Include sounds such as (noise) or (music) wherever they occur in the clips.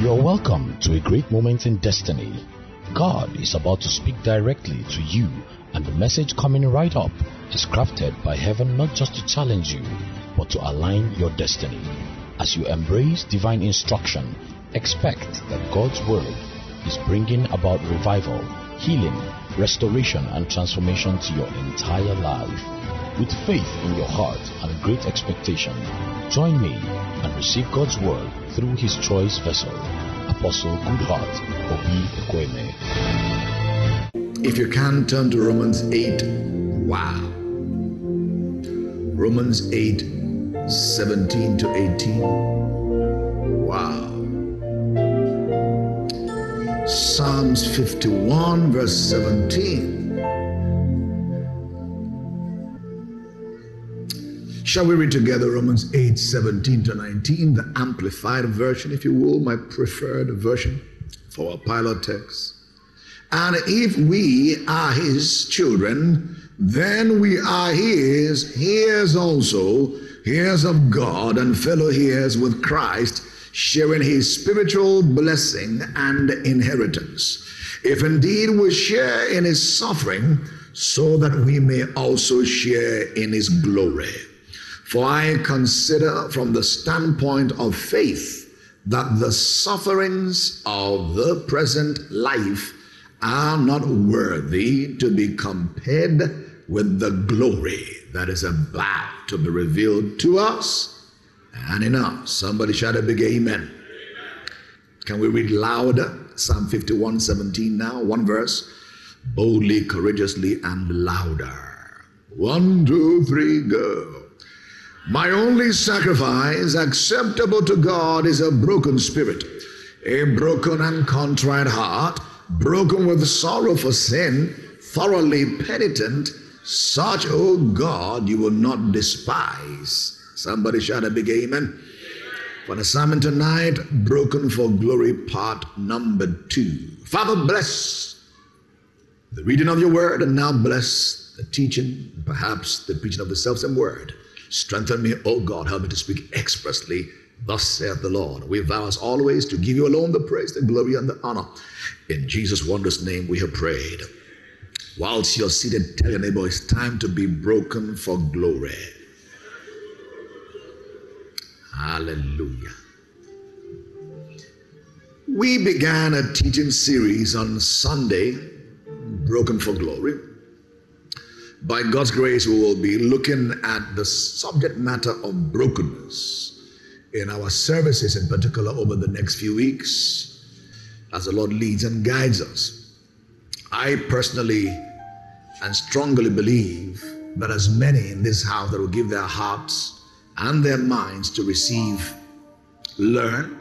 You're welcome to a great moment in destiny. God is about to speak directly to you, and the message coming right up is crafted by heaven not just to challenge you, but to align your destiny. As you embrace divine instruction, expect that God's word is bringing about revival, healing, restoration, and transformation to your entire life. With faith in your heart and great expectation, join me and receive God's word through his choice vessel, Apostle Goodheart Obi Ekweme. If you can turn to Romans 8, wow. Romans 8, 17 to 18. Wow. Psalms 51, verse 17. Shall we read together Romans 8, 17 to 19, the amplified version, if you will, my preferred version for our pilot text? And if we are his children, then we are his, heirs also, heirs of God and fellow heirs with Christ, sharing his spiritual blessing and inheritance. If indeed we share in his suffering, so that we may also share in his glory. For I consider from the standpoint of faith that the sufferings of the present life are not worthy to be compared with the glory that is about to be revealed to us and in us. Somebody shout a big amen. Can we read louder? Psalm 51 17 now, one verse. Boldly, courageously, and louder. One, two, three, go. My only sacrifice acceptable to God is a broken spirit, a broken and contrite heart, broken with sorrow for sin, thoroughly penitent. Such, O God, you will not despise. Somebody shout a big amen. For the sermon tonight, broken for glory, part number two. Father, bless the reading of your word, and now bless the teaching, perhaps the preaching of the self same word. Strengthen me, O God. Help me to speak expressly. Thus saith the Lord. We vow as always to give you alone the praise, the glory, and the honor. In Jesus' wondrous name we have prayed. Whilst you're seated, tell your neighbor it's time to be broken for glory. Hallelujah. We began a teaching series on Sunday, Broken for Glory. By God's grace, we will be looking at the subject matter of brokenness in our services, in particular, over the next few weeks, as the Lord leads and guides us. I personally and strongly believe that as many in this house that will give their hearts and their minds to receive, learn,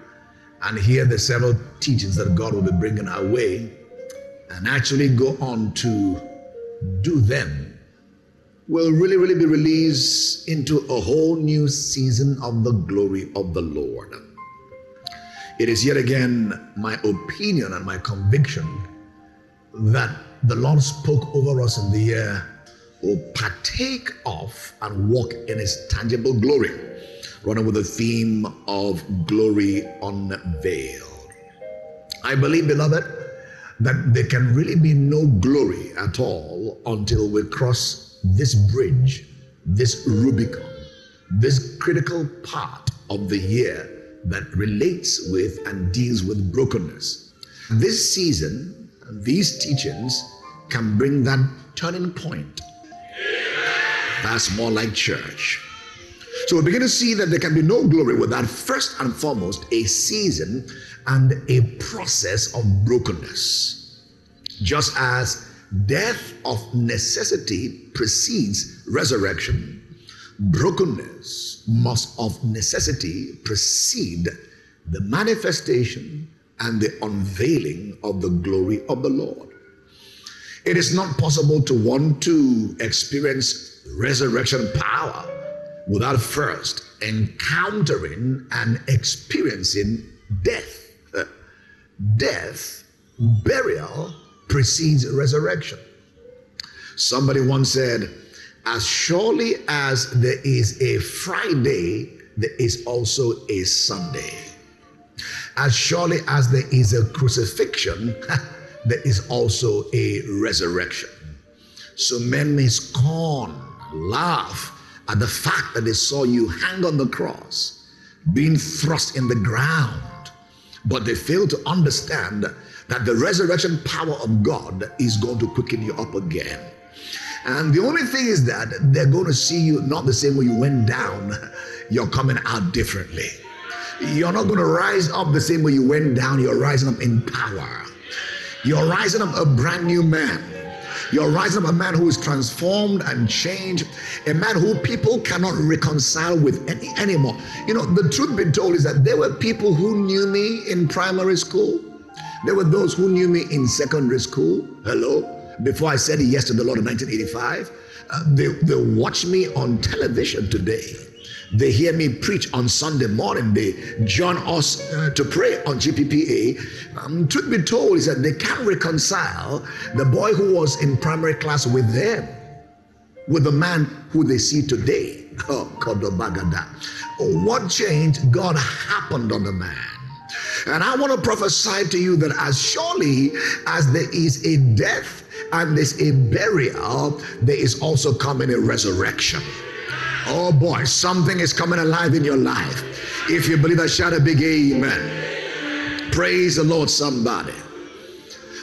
and hear the several teachings that God will be bringing our way, and actually go on to do them will really, really be released into a whole new season of the glory of the Lord. It is yet again my opinion and my conviction that the Lord spoke over us in the year will partake of and walk in his tangible glory, running with the theme of glory unveiled. I believe, beloved, that there can really be no glory at all until we cross this bridge, this Rubicon, this critical part of the year that relates with and deals with brokenness. This season, these teachings can bring that turning point. That's more like church. So we begin to see that there can be no glory without first and foremost a season and a process of brokenness. Just as death of necessity precedes resurrection, brokenness must of necessity precede the manifestation and the unveiling of the glory of the Lord. It is not possible to want to experience resurrection power without first encountering and experiencing death. (laughs) Death, burial, precedes resurrection. Somebody once said, as surely as there is a Friday, there is also a Sunday. As surely as there is a crucifixion, (laughs) there is also a resurrection. So men may scorn, laugh at the fact that they saw you hang on the cross, being thrust in the ground. But they fail to understand that the resurrection power of God is going to quicken you up again. And the only thing is that they're going to see you not the same way you went down, (laughs) you're coming out differently. You're not going to rise up the same way you went down, you're rising up in power. You're rising up a brand new man. You're rising up a man who is transformed and changed, a man who people cannot reconcile with any, anymore. You know, the truth be told is that there were people who knew me in primary school. There were those who knew me in secondary school. Hello. Before I said yes to the Lord in 1985, uh, they, they watch me on television today. They hear me preach on Sunday morning. They join us uh, to pray on GPPA. Um, truth be told is that they can't reconcile the boy who was in primary class with them, with the man who they see today. (laughs) Oh, Kodobagada. What change God happened on the man? And I want to prophesy to you that as surely as there is a death and there's a burial, there is also coming a resurrection. Oh boy, something is coming alive in your life. If you believe that, shout a big amen. Praise the Lord, somebody.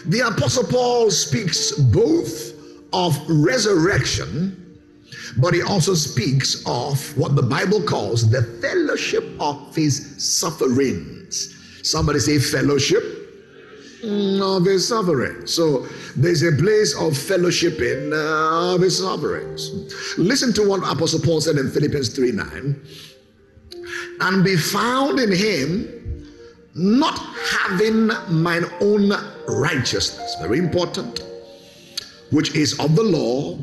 The Apostle Paul speaks both of resurrection, but he also speaks of what the Bible calls the fellowship of his sufferings. Somebody say, fellowship of his sovereign. So there's a place of fellowshipping uh, of his sufferings. Listen to what Apostle Paul said in Philippians 3 9. And be found in him, not having mine own righteousness, very important, which is of the law,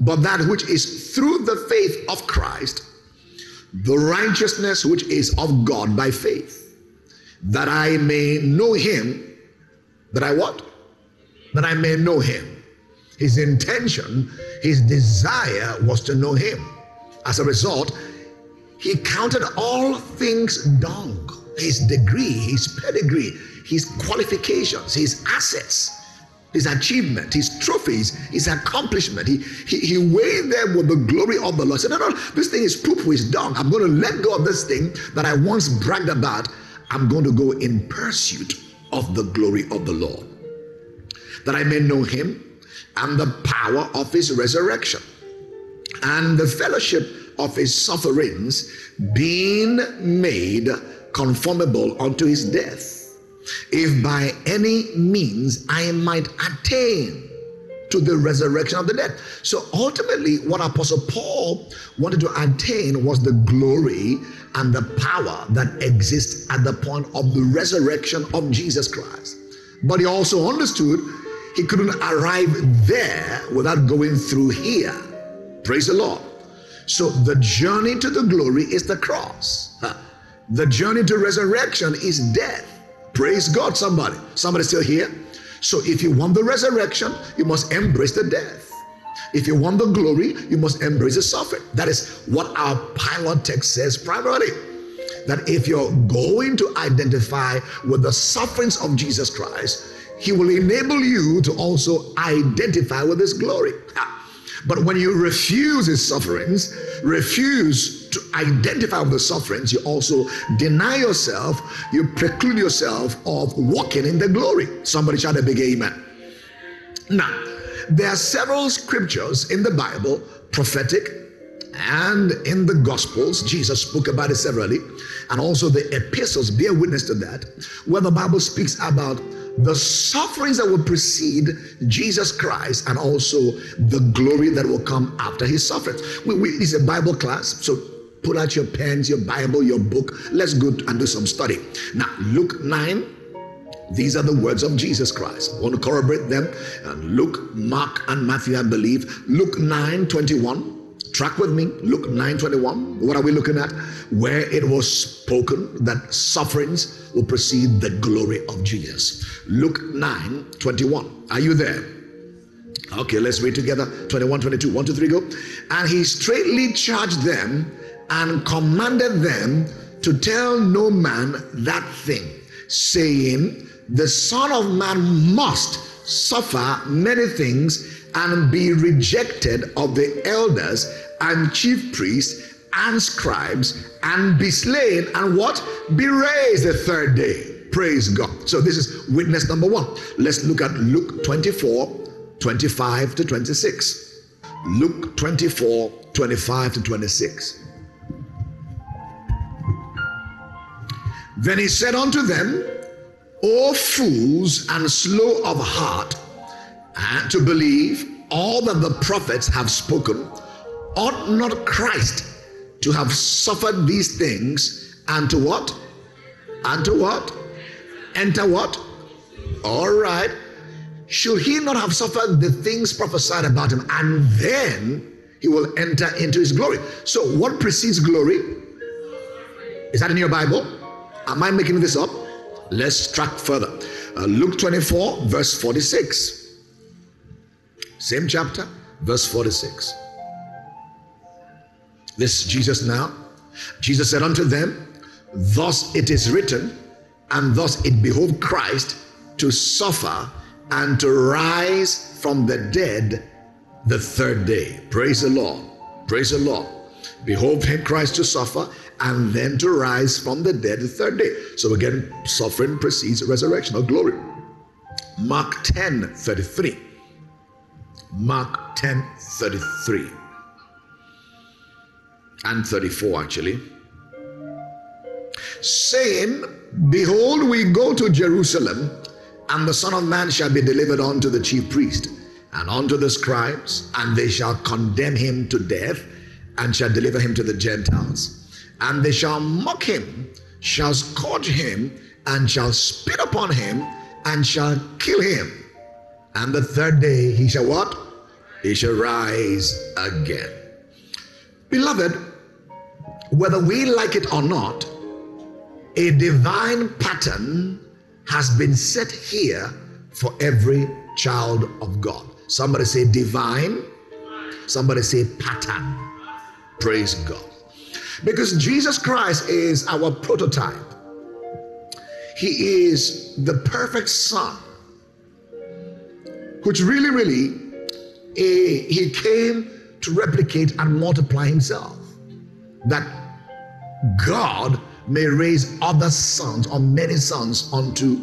but that which is through the faith of Christ, the righteousness which is of God by faith, that I may know him that I what? That I may know him. His intention, his desire was to know him. As a result, he counted all things dung his degree, his pedigree, his qualifications, his assets, his achievement, his trophies, his accomplishment. He, he, he weighed them with the glory of the Lord. He said, No, no, this thing is poo poo, it's dung. I'm going to let go of this thing that I once bragged about. I'm going to go in pursuit of the glory of the Lord, that I may know him and the power of his resurrection and the fellowship of his sufferings, being made conformable unto his death, if by any means I might attain to the resurrection of the dead. So ultimately, what Apostle Paul wanted to attain was the glory and the power that exists at the point of the resurrection of Jesus Christ. But he also understood he couldn't arrive there without going through here. Praise the Lord. So the journey to the glory is the cross. The journey to resurrection is death. Praise God, somebody. Somebody still here? So if you want the resurrection, you must embrace the death. If you want the glory, you must embrace the suffering. That is what our pilot text says primarily. That if you're going to identify with the sufferings of Jesus Christ, He will enable you to also identify with His glory. Ah, but when you refuse His sufferings, refuse to identify with the sufferings, you also deny yourself, you preclude yourself of walking in the glory. Somebody shout a big amen. Now, there are several scriptures in the Bible, prophetic, and in the Gospels, Jesus spoke about it severally, and also the epistles bear witness to that, where the Bible speaks about the sufferings that will precede Jesus Christ and also the glory that will come after his sufferings. We, we, it's a Bible class, so pull out your pens, your Bible, your book. Let's go and do some study. Now, Luke 9 these are the words of Jesus Christ. I want to corroborate them. And Luke, Mark, and Matthew, I believe. Luke 9 21. Track with me. Luke 9 21. What are we looking at? Where it was spoken that sufferings will precede the glory of Jesus. Luke 9 21. Are you there? Okay, let's read together 21 22. 1, 2, 3, go. And he straightly charged them and commanded them to tell no man that thing, saying, The Son of Man must suffer many things and be rejected of the elders and chief priests and scribes and be slain and what? Be raised the third day. Praise God. So this is witness number one. Let's look at Luke 24 25 to 26. Luke 24 25 to 26. Then he said unto them, O fools and slow of heart, and to believe all that the prophets have spoken, ought not Christ to have suffered these things and to what? And to what? Enter what? All right. Should he not have suffered the things prophesied about him and then he will enter into his glory? So, what precedes glory? Is that in your Bible? Am I making this up? Let's track further. Uh, Luke 24, verse 46. Same chapter, verse 46. This Jesus now. Jesus said unto them, Thus it is written, and thus it behoved Christ to suffer and to rise from the dead the third day. Praise the Lord. Praise the Lord. Behoved him Christ to suffer and then to rise from the dead the third day. So again, suffering precedes resurrection or glory. Mark 10 33. Mark 10 33 and 34 actually. Saying, Behold, we go to Jerusalem, and the Son of Man shall be delivered unto the chief priest and unto the scribes, and they shall condemn him to death, and shall deliver him to the Gentiles. And they shall mock him, shall scourge him, and shall spit upon him, and shall kill him. And the third day he shall what? He shall rise again. Beloved, whether we like it or not, a divine pattern has been set here for every child of God. Somebody say divine, somebody say pattern. Praise God. Because Jesus Christ is our prototype, He is the perfect Son, which really, really, He came to replicate and multiply Himself. That God may raise other sons or many sons unto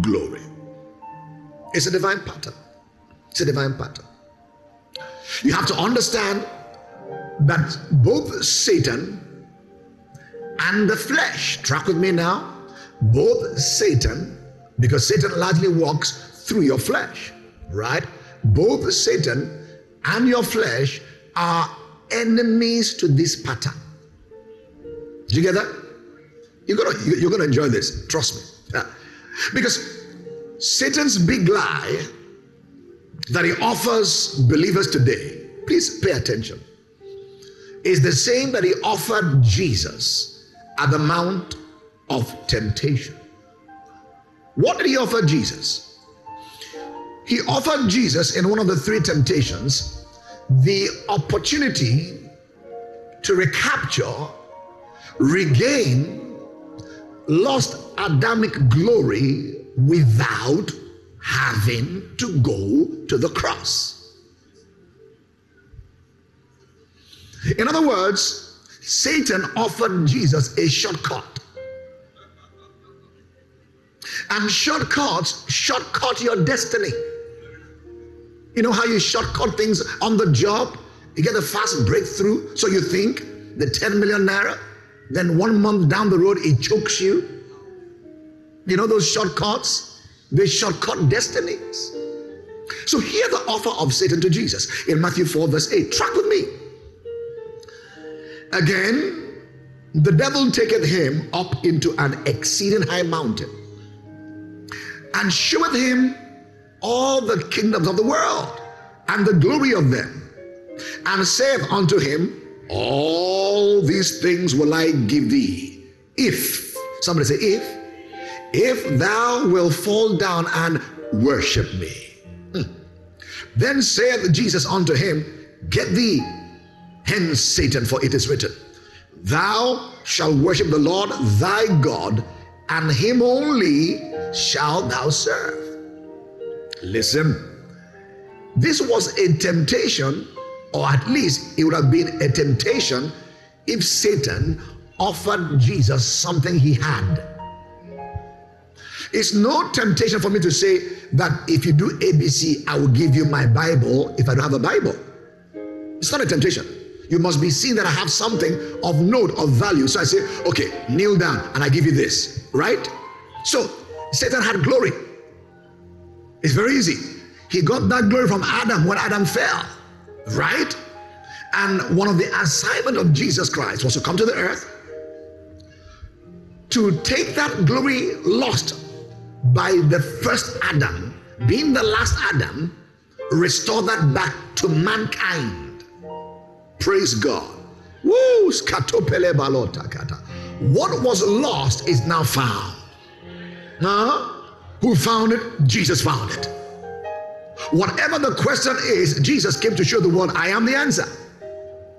glory. It's a divine pattern. It's a divine pattern. You have to understand that both Satan and the flesh, track with me now, both Satan, because Satan largely walks through your flesh, right? Both Satan and your flesh are enemies to this pattern. Do you get that? You're gonna you're gonna enjoy this. Trust me. Yeah. Because Satan's big lie that he offers believers today, please pay attention, is the same that he offered Jesus at the Mount of Temptation. What did he offer Jesus? He offered Jesus in one of the three temptations the opportunity to recapture, regain lost Adamic glory without having to go to the cross. In other words, Satan offered Jesus a shortcut. And shortcuts shortcut your destiny. You know how you shortcut things on the job? You get a fast breakthrough, so you think the 10 million naira, then one month down the road, it chokes you. You know those shortcuts? They shortcut destinies. So hear the offer of Satan to Jesus in Matthew 4, verse 8. Track with me. Again, the devil taketh him up into an exceeding high mountain and showeth him all the kingdoms of the world and the glory of them, and saith unto him, All these things will I give thee, if, somebody say, if, if thou wilt fall down and worship me. Hmm. Then saith Jesus unto him, Get thee hence, Satan, for it is written, Thou shalt worship the Lord thy God, and him only shalt thou serve. Listen, this was a temptation, or at least it would have been a temptation if Satan offered Jesus something he had. It's no temptation for me to say that if you do ABC, I will give you my Bible if I don't have a Bible. It's not a temptation. You must be seeing that I have something of note, of value. So I say, okay, kneel down and I give you this, right? So Satan had glory. It's very easy. He got that glory from Adam when Adam fell, right? And one of the assignment of Jesus Christ was to come to the earth to take that glory lost by the first Adam, being the last Adam, restore that back to mankind. Praise God. Woo! What was lost is now found. Huh? Who found it? Jesus found it. Whatever the question is, Jesus came to show the world, I am the answer.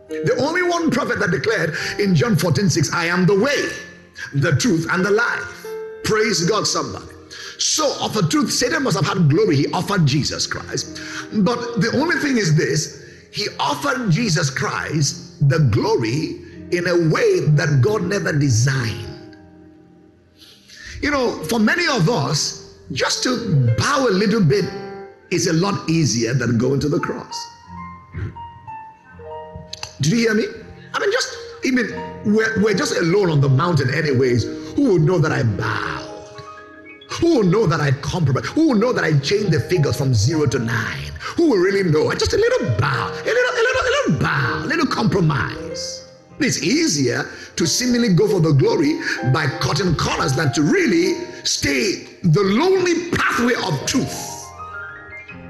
The only one prophet that declared in John 14 6, I am the way, the truth, and the life. Praise God, somebody. So, of a truth, Satan must have had glory. He offered Jesus Christ. But the only thing is this he offered Jesus Christ the glory in a way that God never designed. You know, for many of us, just to bow a little bit is a lot easier than going to the cross. Did you hear me? I mean, just even we're, we're just alone on the mountain, anyways. Who would know that I bowed? Who will know that I compromised? Who will know that I changed the figures from zero to nine? Who will really know? Just a little bow, a little, a little, a little bow, a little compromise. It's easier to seemingly go for the glory by cutting corners than to really stay the lonely pathway of truth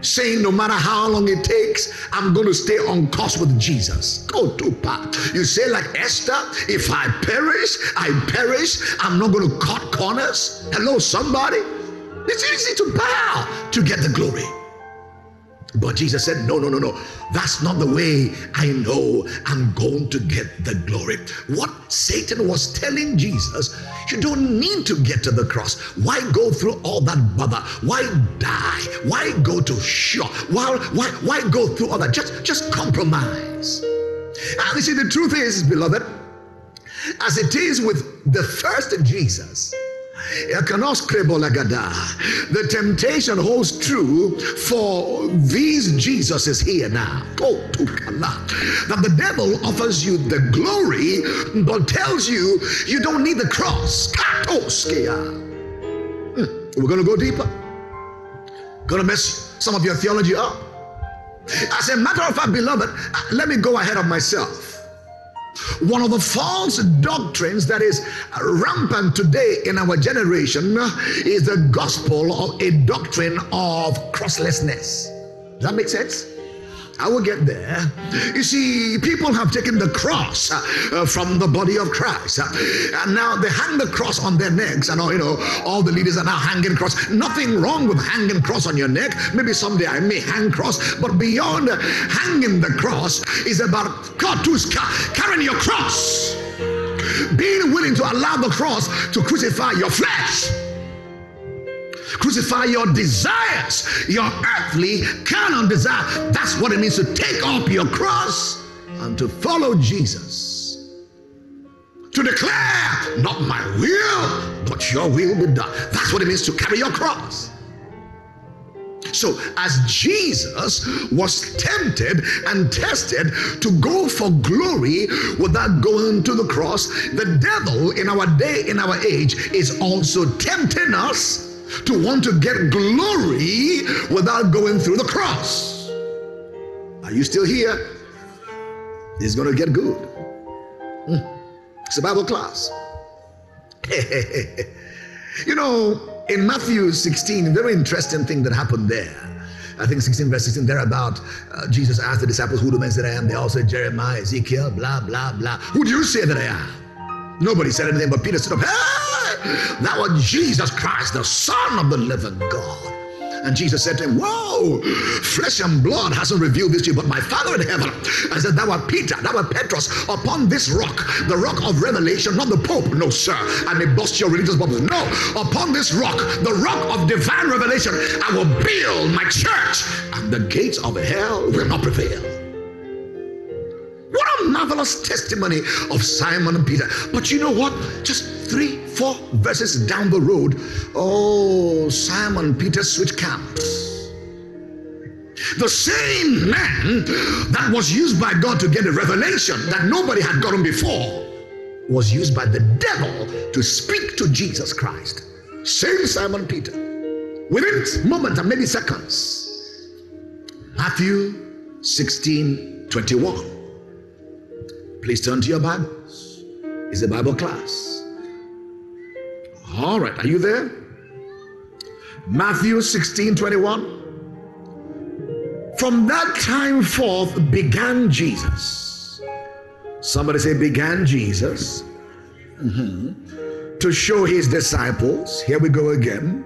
saying no matter how long it takes, I'm going to stay on course with Jesus. Go to part. You say like Esther, if I perish, I perish. I'm not going to cut corners. Hello, somebody. It's easy to bow to get the glory. But Jesus said, No, no, no, no. That's not the way I know I'm going to get the glory. What Satan was telling Jesus, you don't need to get to the cross. Why go through all that bother? Why die? Why go to shock? Why, why, why go through all that? Just, just compromise. And you see, the truth is, beloved, as it is with the first Jesus, the temptation holds true for these Jesuses here now. That the devil offers you the glory, but tells you you don't need the cross. Hmm. We're going to go deeper. Going to mess some of your theology up. As a matter of fact, beloved, let me go ahead of myself. One of the false doctrines that is rampant today in our generation is the gospel of a doctrine of crosslessness. Does that make sense? I will get there. You see, people have taken the cross uh, from the body of Christ, uh, and now they hang the cross on their necks, and all you know, all the leaders are now hanging cross. Nothing wrong with hanging cross on your neck. Maybe someday I may hang cross, but beyond hanging the cross is about katuska, carrying your cross, being willing to allow the cross to crucify your flesh crucify your desires, your earthly carnal desire. That's what it means to take up your cross and to follow Jesus. To declare, not my will, but your will be done. That's what it means to carry your cross. So, as Jesus was tempted and tested to go for glory without going to the cross, the devil in our day, in our age, is also tempting us to want to get glory without going through the cross. Are you still here? It's going to get good. Hmm. It's a Bible class. (laughs) you know, in Matthew 16, very interesting thing that happened there. I think 16 verse 16 there about uh, Jesus asked the disciples, Who do men say that I am? They all said Jeremiah, Ezekiel, blah, blah, blah. Who do you say that I am? Nobody said anything, but Peter stood up! That was Jesus Christ, the Son of the living God. And Jesus said to him, Whoa, flesh and blood hasn't revealed this to you, but my Father in heaven. I said, Thou art Peter, thou art Petros, upon this rock, the rock of revelation, not the Pope, no, sir. I may bust your religious bubbles. No, upon this rock, the rock of divine revelation, I will build my church, and the gates of hell will not prevail. Marvelous testimony of Simon Peter. But you know what? Just three, four verses down the road, oh, Simon Peter switched camps. The same man that was used by God to get a revelation that nobody had gotten before was used by the devil to speak to Jesus Christ. Same Simon Peter. Within moments and maybe seconds. Matthew 16 21. Please turn to your Bibles. It's a Bible class. All right, are you there? Matthew 16 21. From that time forth began Jesus. Somebody say, began Jesus mm-hmm. to show his disciples. Here we go again.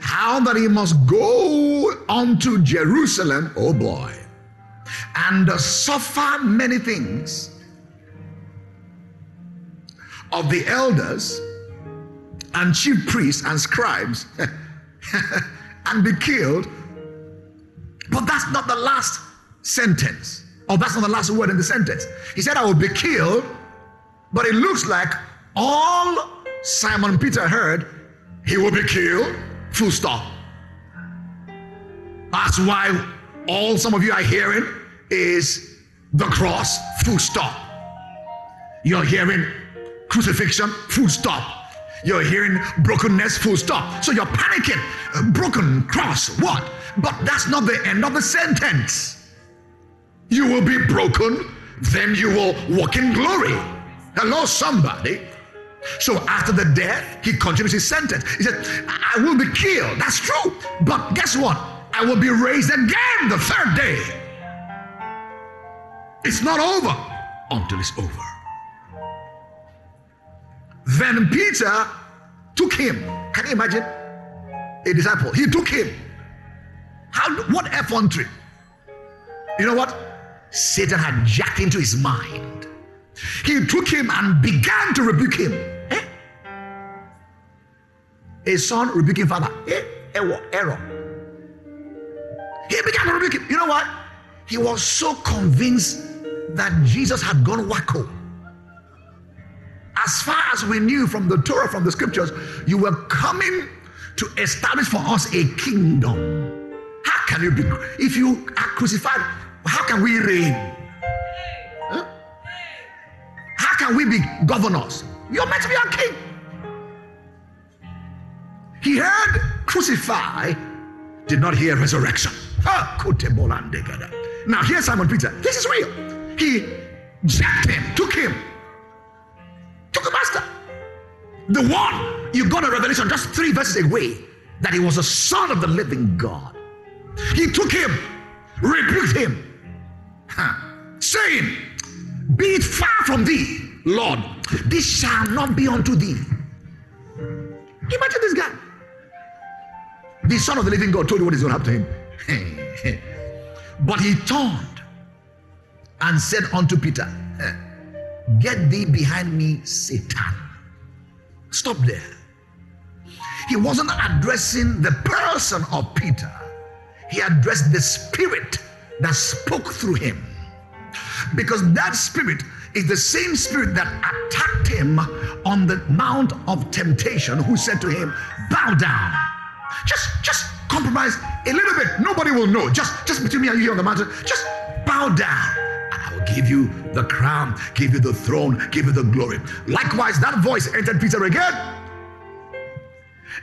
How that he must go unto Jerusalem, oh boy, and suffer many things of the elders and chief priests and scribes (laughs) and be killed. But that's not the last sentence, or that's not the last word in the sentence. He said, I will be killed, but it looks like all Simon Peter heard, he will be killed, full stop. That's why all some of you are hearing is the cross, full stop. You're hearing crucifixion, full stop. You're hearing brokenness, full stop. So you're panicking. Broken cross, what? But that's not the end of the sentence. You will be broken, then you will walk in glory. Hello, somebody. So after the death, he continues his sentence. He said, I will be killed. That's true. But guess what? I will be raised again the third day. It's not over until it's over. Then Peter took him. Can you imagine? A disciple. He took him. How what effrontery? You know what? Satan had jacked into his mind. He took him and began to rebuke him. Eh? A son rebuking father. Eh? Error. Error. He began to rebuke him. You know what? He was so convinced that Jesus had gone wacko as far as we knew from the Torah, from the scriptures, you were coming to establish for us a kingdom. How can you be, if you are crucified, how can we reign? Huh? How can we be governors? You're meant to be a king. He heard crucify, did not hear resurrection. Now, here's Simon Peter. This is real. He jacked him, took him, took the master. The one you got a revelation just three verses away that he was a son of the living God. He took him, rebuked him, huh, saying, Be it far from thee, Lord, this shall not be unto thee. Imagine this guy. The son of the living God told you what is going to happen to him. (laughs) but he turned and said unto Peter, Get thee behind me, Satan. Stop there. He wasn't addressing the person of Peter, he addressed the spirit that spoke through him. Because that spirit is the same spirit that attacked him on the mount of temptation, who said to him, Bow down. Just just compromise a little bit. Nobody will know. Just just between me and you on the mountain. Just bow down give you the crown, give you the throne, give you the glory. Likewise, that voice entered Peter again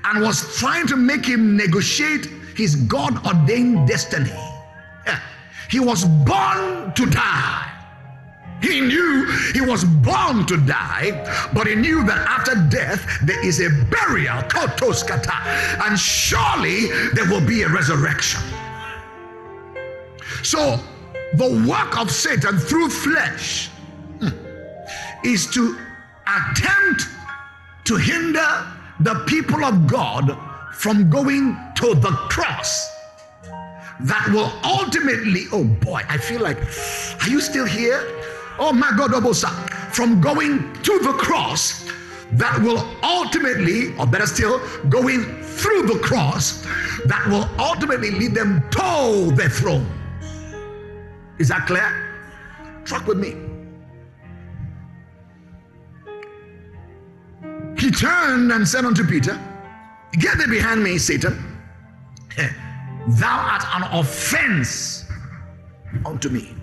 and was trying to make him negotiate his God ordained destiny. He was born to die. He knew he was born to die, but he knew that after death there is a burial, kotoskata, and surely there will be a resurrection. So the work of Satan through flesh hmm, is to attempt to hinder the people of God from going to the cross that will ultimately, oh boy, I feel like, are you still here? Oh my God, Obosa, from going to the cross that will ultimately, or better still, going through the cross that will ultimately lead them to the throne. Is that clear? Track with me. He turned and said unto Peter, Get thee behind me, Satan. (laughs) Thou art an offense unto me.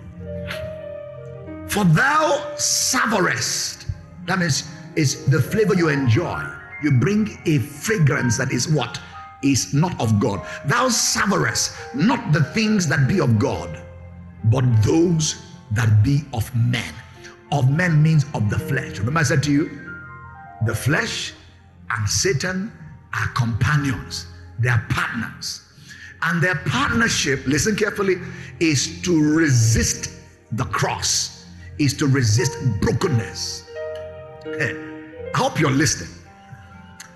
For thou savorest. That means it's the flavor you enjoy. You bring a fragrance that is what? Is not of God. Thou savorest not the things that be of God, but those that be of men. Of men means of the flesh. Remember, I said to you, the flesh and Satan are companions, they are partners. And their partnership, listen carefully, is to resist the cross, is to resist brokenness. Hey, I hope you're listening.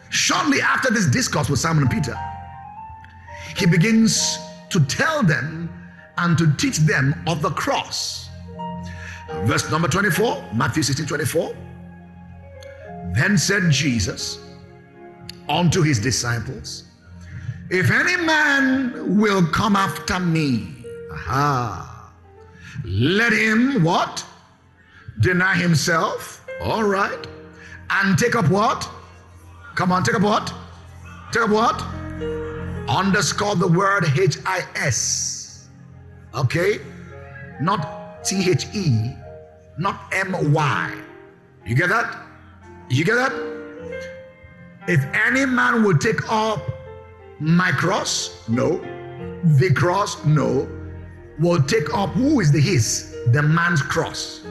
Shortly after this discourse with Simon and Peter, he begins to tell them and to teach them of the cross. Verse number 24, Matthew 16 24. Then said Jesus unto his disciples, If any man will come after me, aha, let him what? Deny himself, all right, and take up what? Come on, take up what? Take up what? Underscore the word H I S. Okay? Not T H E, not M Y. You get that? You get that? If any man will take up my cross, no. The cross, no. Will take up who is the his? The man's cross.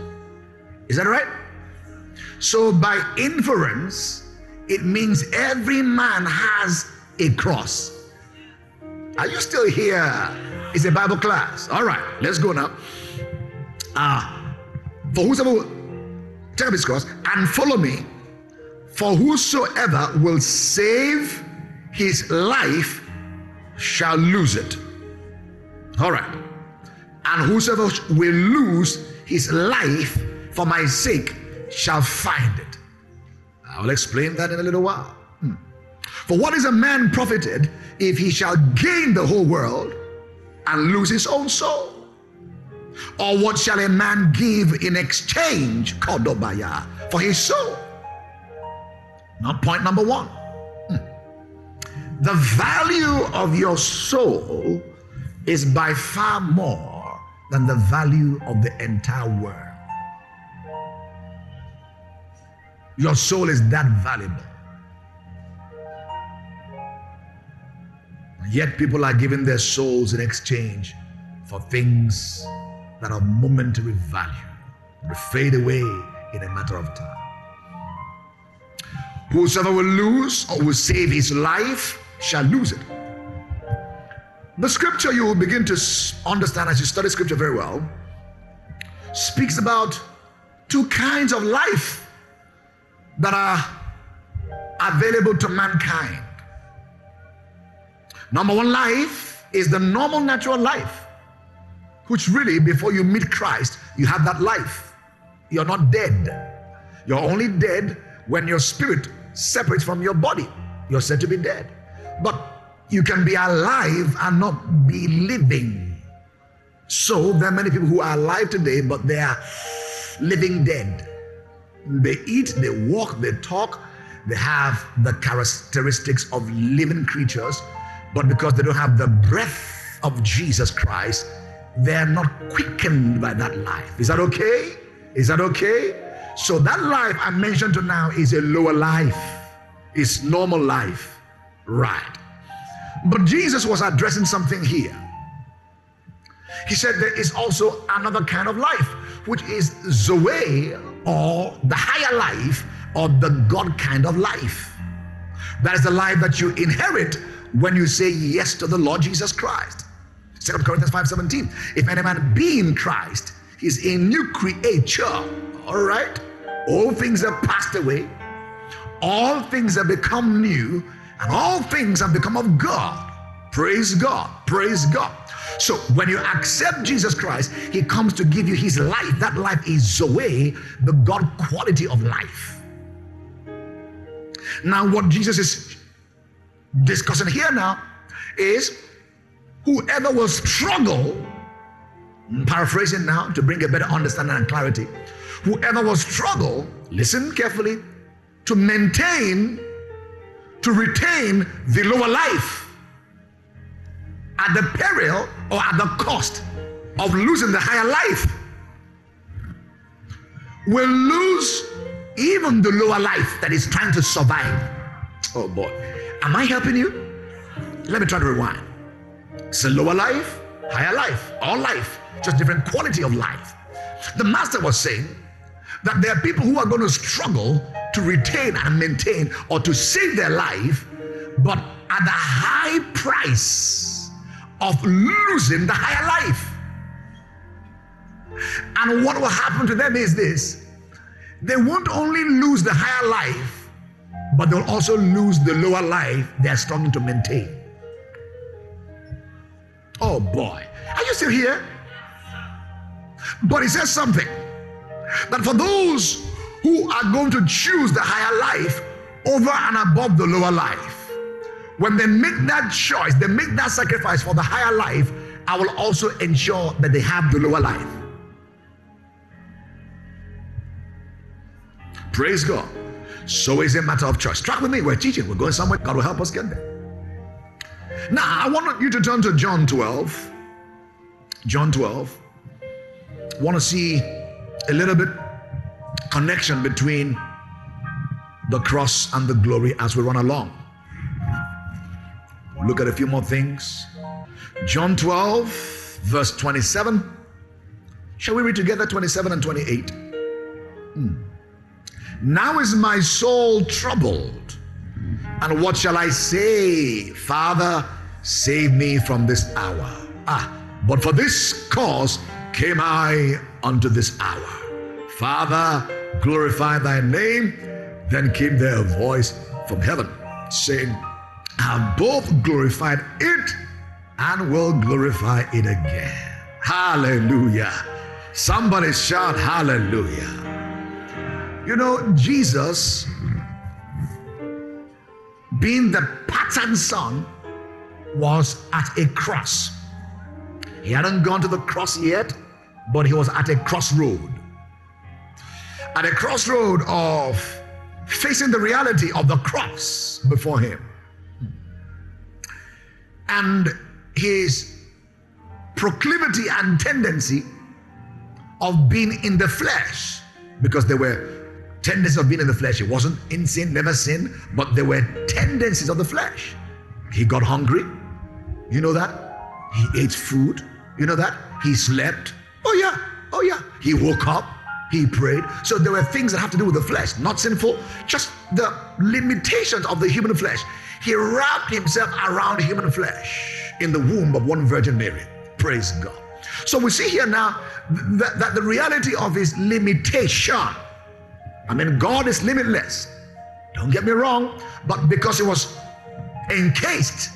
Is that right? So by inference, it means every man has a cross. Are you still here? It's a Bible class. All right, let's go now. Ah, for whosoever will take up his cross and follow me, for whosoever will save his life shall lose it. All right. And whosoever will lose his life for my sake shall find it. I'll explain that in a little while. Hmm. For what is a man profited if he shall gain the whole world and lose his own soul? Or what shall a man give in exchange, Kodobaya, for his soul? Now, point number one hmm. the value of your soul is by far more than the value of the entire world. Your soul is that valuable. Yet people are giving their souls in exchange for things that are momentary value, they fade away in a matter of time. Whosoever will lose or will save his life shall lose it. The scripture you will begin to understand as you study scripture very well speaks about two kinds of life that are available to mankind. Number one life is the normal natural life, which really, before you meet Christ, you have that life. You're not dead. You're only dead when your spirit separates from your body. You're said to be dead. But you can be alive and not be living. So there are many people who are alive today, but they are living dead. They eat, they walk, they talk, they have the characteristics of living creatures, but because they don't have the breath of Jesus Christ, they're not quickened by that life. Is that okay? Is that okay? So that life I mentioned to now is a lower life. It's normal life. Right. But Jesus was addressing something here. He said there is also another kind of life, which is Zoe or the higher life or the God kind of life. That is the life that you inherit when you say yes to the Lord Jesus Christ. 2 Corinthians 5:17. If any man be in Christ, he's a new creature. All right? All things have passed away, all things have become new, and all things have become of God. Praise God. Praise God. So when you accept Jesus Christ, He comes to give you His life. That life is Zoe, the God quality of life. Now, what Jesus is discussing here now is whoever will struggle, paraphrasing now to bring a better understanding and clarity, whoever will struggle, listen carefully, to maintain, to retain the lower life at the peril or at the cost of losing the higher life will lose even the lower life that is trying to survive. Oh boy. Am I helping you? Let me try to rewind. It's a lower life, higher life, all life, just different quality of life. The master was saying that there are people who are going to struggle to retain and maintain or to save their life, but at the high price of losing the higher life. And what will happen to them is this they won't only lose the higher life, but they'll also lose the lower life they're struggling to maintain. Oh boy, are you still here? But he says something that for those who are going to choose the higher life over and above the lower life, when they make that choice, they make that sacrifice for the higher life, I will also ensure that they have the lower life. Praise God. So it's a matter of choice. Track with me. We're teaching. We're going somewhere. God will help us get there. Now, I want you to turn to John 12. John 12. Want to see a little bit connection between the cross and the glory as we run along. Look at a few more things. John 12, verse 27. Shall we read together 27 and 28? Hmm. Now is my soul troubled. And what shall I say? Father, save me from this hour. Ah, but for this cause came I unto this hour. Father, glorify thy name. Then came there a voice from heaven saying, have both glorified it and will glorify it again. Hallelujah. Somebody shout hallelujah. You know, Jesus, being the pattern son, was at a cross. He hadn't gone to the cross yet, but he was at a crossroad. At a crossroad of facing the reality of the cross before him and his proclivity and tendency of being in the flesh, because there were tendencies of being in the flesh. He wasn't in sin, never sinned, but there were tendencies of the flesh. He got hungry, you know that? He ate food, you know that? He slept, oh yeah, oh yeah. He woke up, he prayed. So there were things that have to do with the flesh, not sinful, just the limitations of the human flesh. He wrapped himself around human flesh in the womb of one Virgin Mary. Praise God. So we see here now that, that the reality of his limitation. I mean, God is limitless. Don't get me wrong, but because he was encased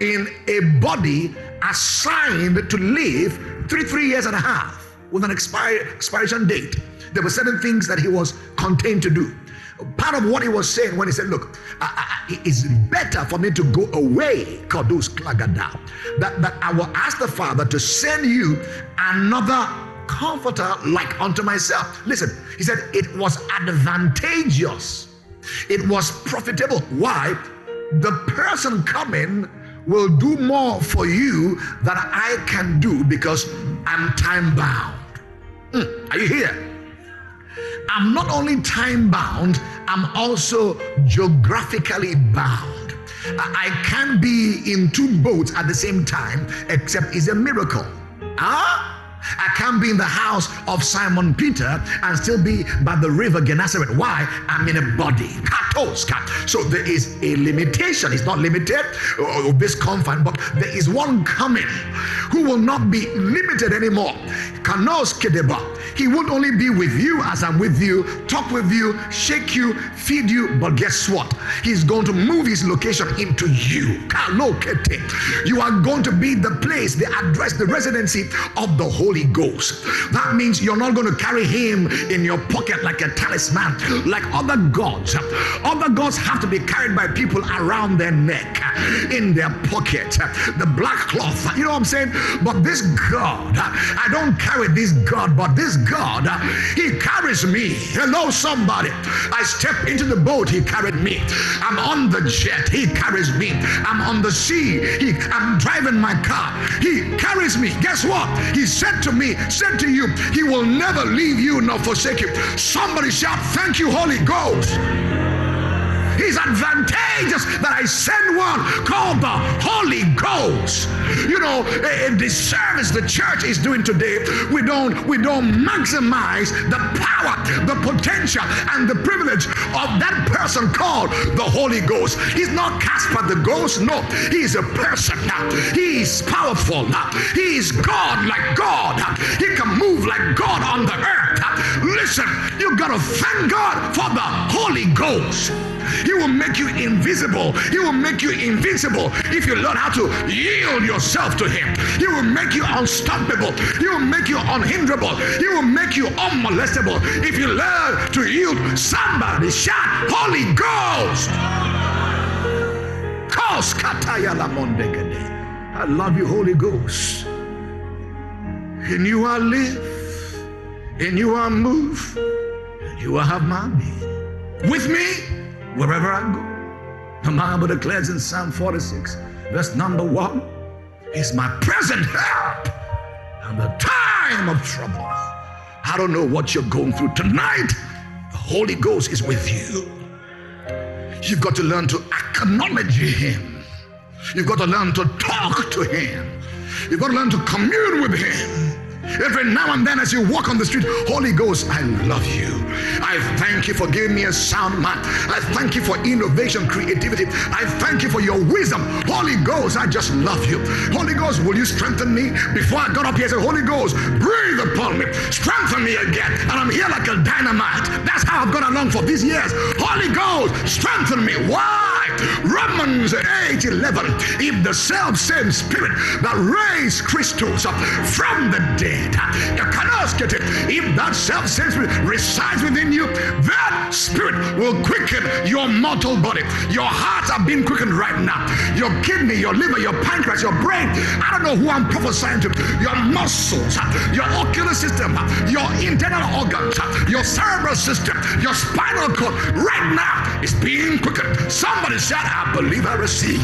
in a body assigned to live three, three years and a half with an expire, expiration date, there were certain things that he was contained to do part of what he was saying when he said, Look, it is better for me to go away, Kadus Klagada, that, that I will ask the Father to send you another comforter like unto myself. Listen, he said, It was advantageous, it was profitable. Why? The person coming will do more for you than I can do because I'm time bound. Mm, are you here? I'm not only time bound, I'm also geographically bound. I can't be in two boats at the same time, except it's a miracle. Huh? I can't be in the house of Simon Peter and still be by the river Gennesaret. Why? I'm in a body. So there is a limitation. It's not limited or this confine, but there is one coming who will not be limited anymore. Kanos Kedeba. He won't only be with you as I'm with you, talk with you, shake you, feed you, but guess what? He's going to move his location into you. You are going to be the place, the address, the residency of the Holy Ghost. That means you're not going to carry him in your pocket like a talisman, like other gods. Other gods have to be carried by people around their neck, in their pocket, the black cloth. You know what I'm saying? But this God, I don't carry this God, but this God, He carries me. Hello, somebody. I step into the boat, He carried me. I'm on the jet, He carries me. I'm on the sea, he, I'm driving my car, He carries me. Guess what? He said to me, said to you, He will never leave you nor forsake you. Somebody shout, Thank you, Holy Ghost. He's advantageous that I send one called the Holy Ghost. You know, in the service the church is doing today, we don't we don't maximize the power, the potential, and the privilege of that person called the Holy Ghost. He's not Casper the Ghost, no, he's a person. Now he's powerful. Now he's God like God. He can move like God on the earth. Listen, you gotta thank God for the Holy Ghost. He will make you invisible. He will make you invincible if you learn how to yield yourself to Him. He will make you unstoppable. He will make you unhinderable. He will make you unmolestable if you learn to yield. Somebody shout, Holy Ghost. I love you, Holy Ghost. In you I live, in you I move, in you I have my being. With me, wherever I go. The Bible declares in Psalm 46, verse number one, He's my present help in the time of trouble. I don't know what you're going through tonight. The Holy Ghost is with you. You've got to learn to acknowledge Him. You've got to learn to talk to Him. You've got to learn to commune with Him. Every now and then, as you walk on the street, Holy Ghost, I love you. I thank you for giving me a sound mind. I thank you for innovation, creativity. I thank you for your wisdom. Holy Ghost, I just love you. Holy Ghost, will you strengthen me? Before I got up here, I said, Holy Ghost, breathe upon me, strengthen me again. And I'm here like a dynamite. That's how I've gone along for these years. Holy Ghost, strengthen me. Why? Romans 8 11. If the self same spirit that raised Christus up from the dead, if that self sense resides within you, that spirit will quicken your mortal body. Your hearts are being quickened right now. Your kidney, your liver, your pancreas, your brain. I don't know who I'm prophesying to. Your muscles, your ocular system, your internal organs, your cerebral system, your spinal cord, right now is being quickened. Somebody shout, I believe I receive.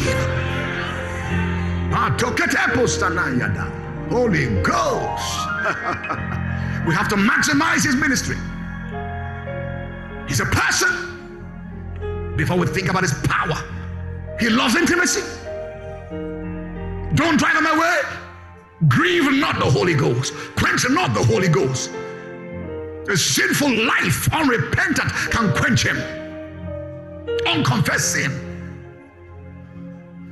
Holy Ghost. (laughs) we have to maximize his ministry. He's a person before we think about his power. He loves intimacy. Don't drive him away. Grieve not the Holy Ghost. Quench not the Holy Ghost. A sinful life, unrepentant, can quench him. Unconfessed sin.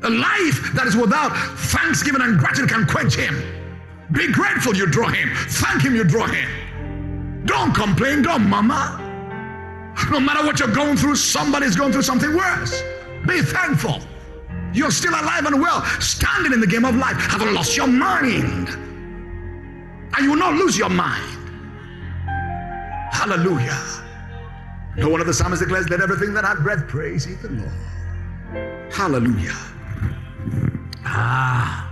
A life that is without thanksgiving and gratitude can quench him. Be grateful you draw him. Thank him you draw him. Don't complain, don't mama. No matter what you're going through, somebody's going through something worse. Be thankful. You're still alive and well, standing in the game of life, haven't lost your mind. And you will not lose your mind. Hallelujah. No one of the psalmists declares, Let everything that hath breath praise ye the Lord. Hallelujah. Ah.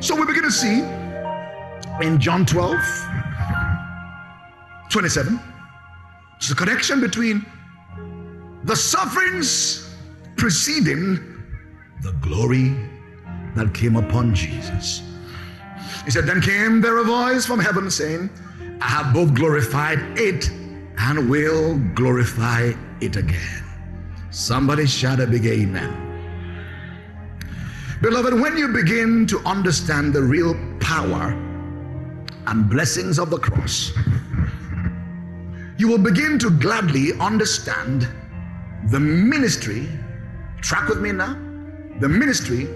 So we begin to see in John 12, 27, it's a connection between the sufferings preceding the glory that came upon Jesus. He said, Then came there a voice from heaven saying, I have both glorified it and will glorify it again. Somebody shout a big amen. Beloved, when you begin to understand the real power and blessings of the cross, you will begin to gladly understand the ministry. Track with me now. The ministry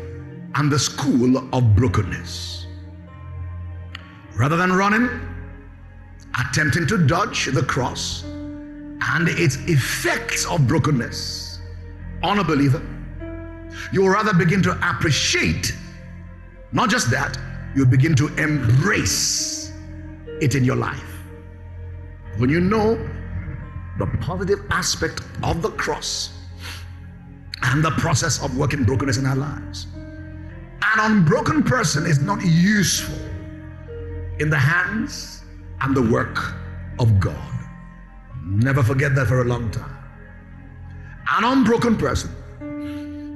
and the school of brokenness. Rather than running, attempting to dodge the cross and its effects of brokenness on a believer, you will rather begin to appreciate, not just that, you begin to embrace it in your life. When you know the positive aspect of the cross and the process of working brokenness in our lives. An unbroken person is not useful in the hands and the work of God. Never forget that for a long time. An unbroken person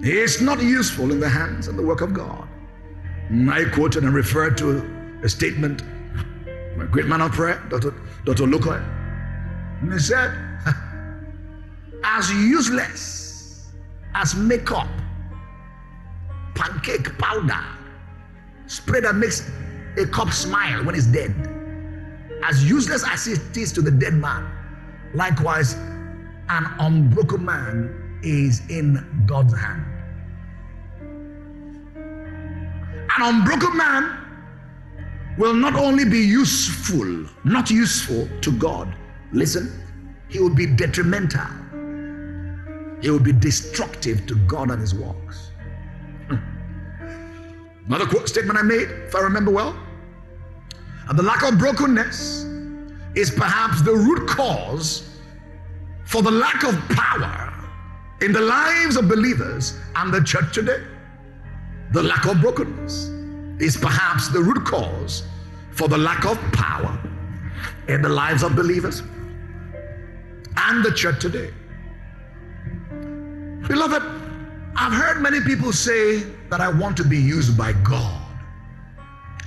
is not useful in the hands and the work of God. I quoted and referred to a statement by a great man of prayer, Dr. Dr. Luca. And he said, (laughs) as useless as makeup, pancake powder, spray that makes a cop smile when it's dead. As useless as it is to the dead man, likewise, an unbroken man is in God's hand. An unbroken man will not only be useful, not useful to God, listen, he will be detrimental. He will be destructive to God and his works. Hmm. Another quote statement I made, if I remember well, and the lack of brokenness is perhaps the root cause for the lack of power in the lives of believers and the church today. The lack of brokenness is perhaps the root cause for the lack of power in the lives of believers and the church today. Beloved, I've heard many people say that I want to be used by God.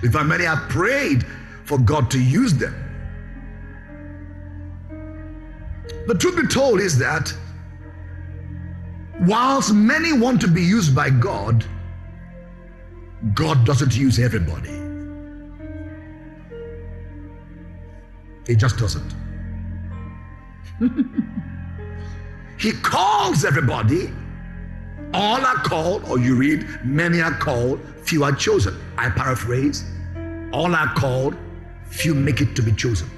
In fact, many have prayed for God to use them. The truth be told is that whilst many want to be used by God, God doesn't use everybody. He just doesn't. (laughs) he calls everybody. All are called, or you read, many are called, few are chosen. I paraphrase. All are called, few make it to be chosen.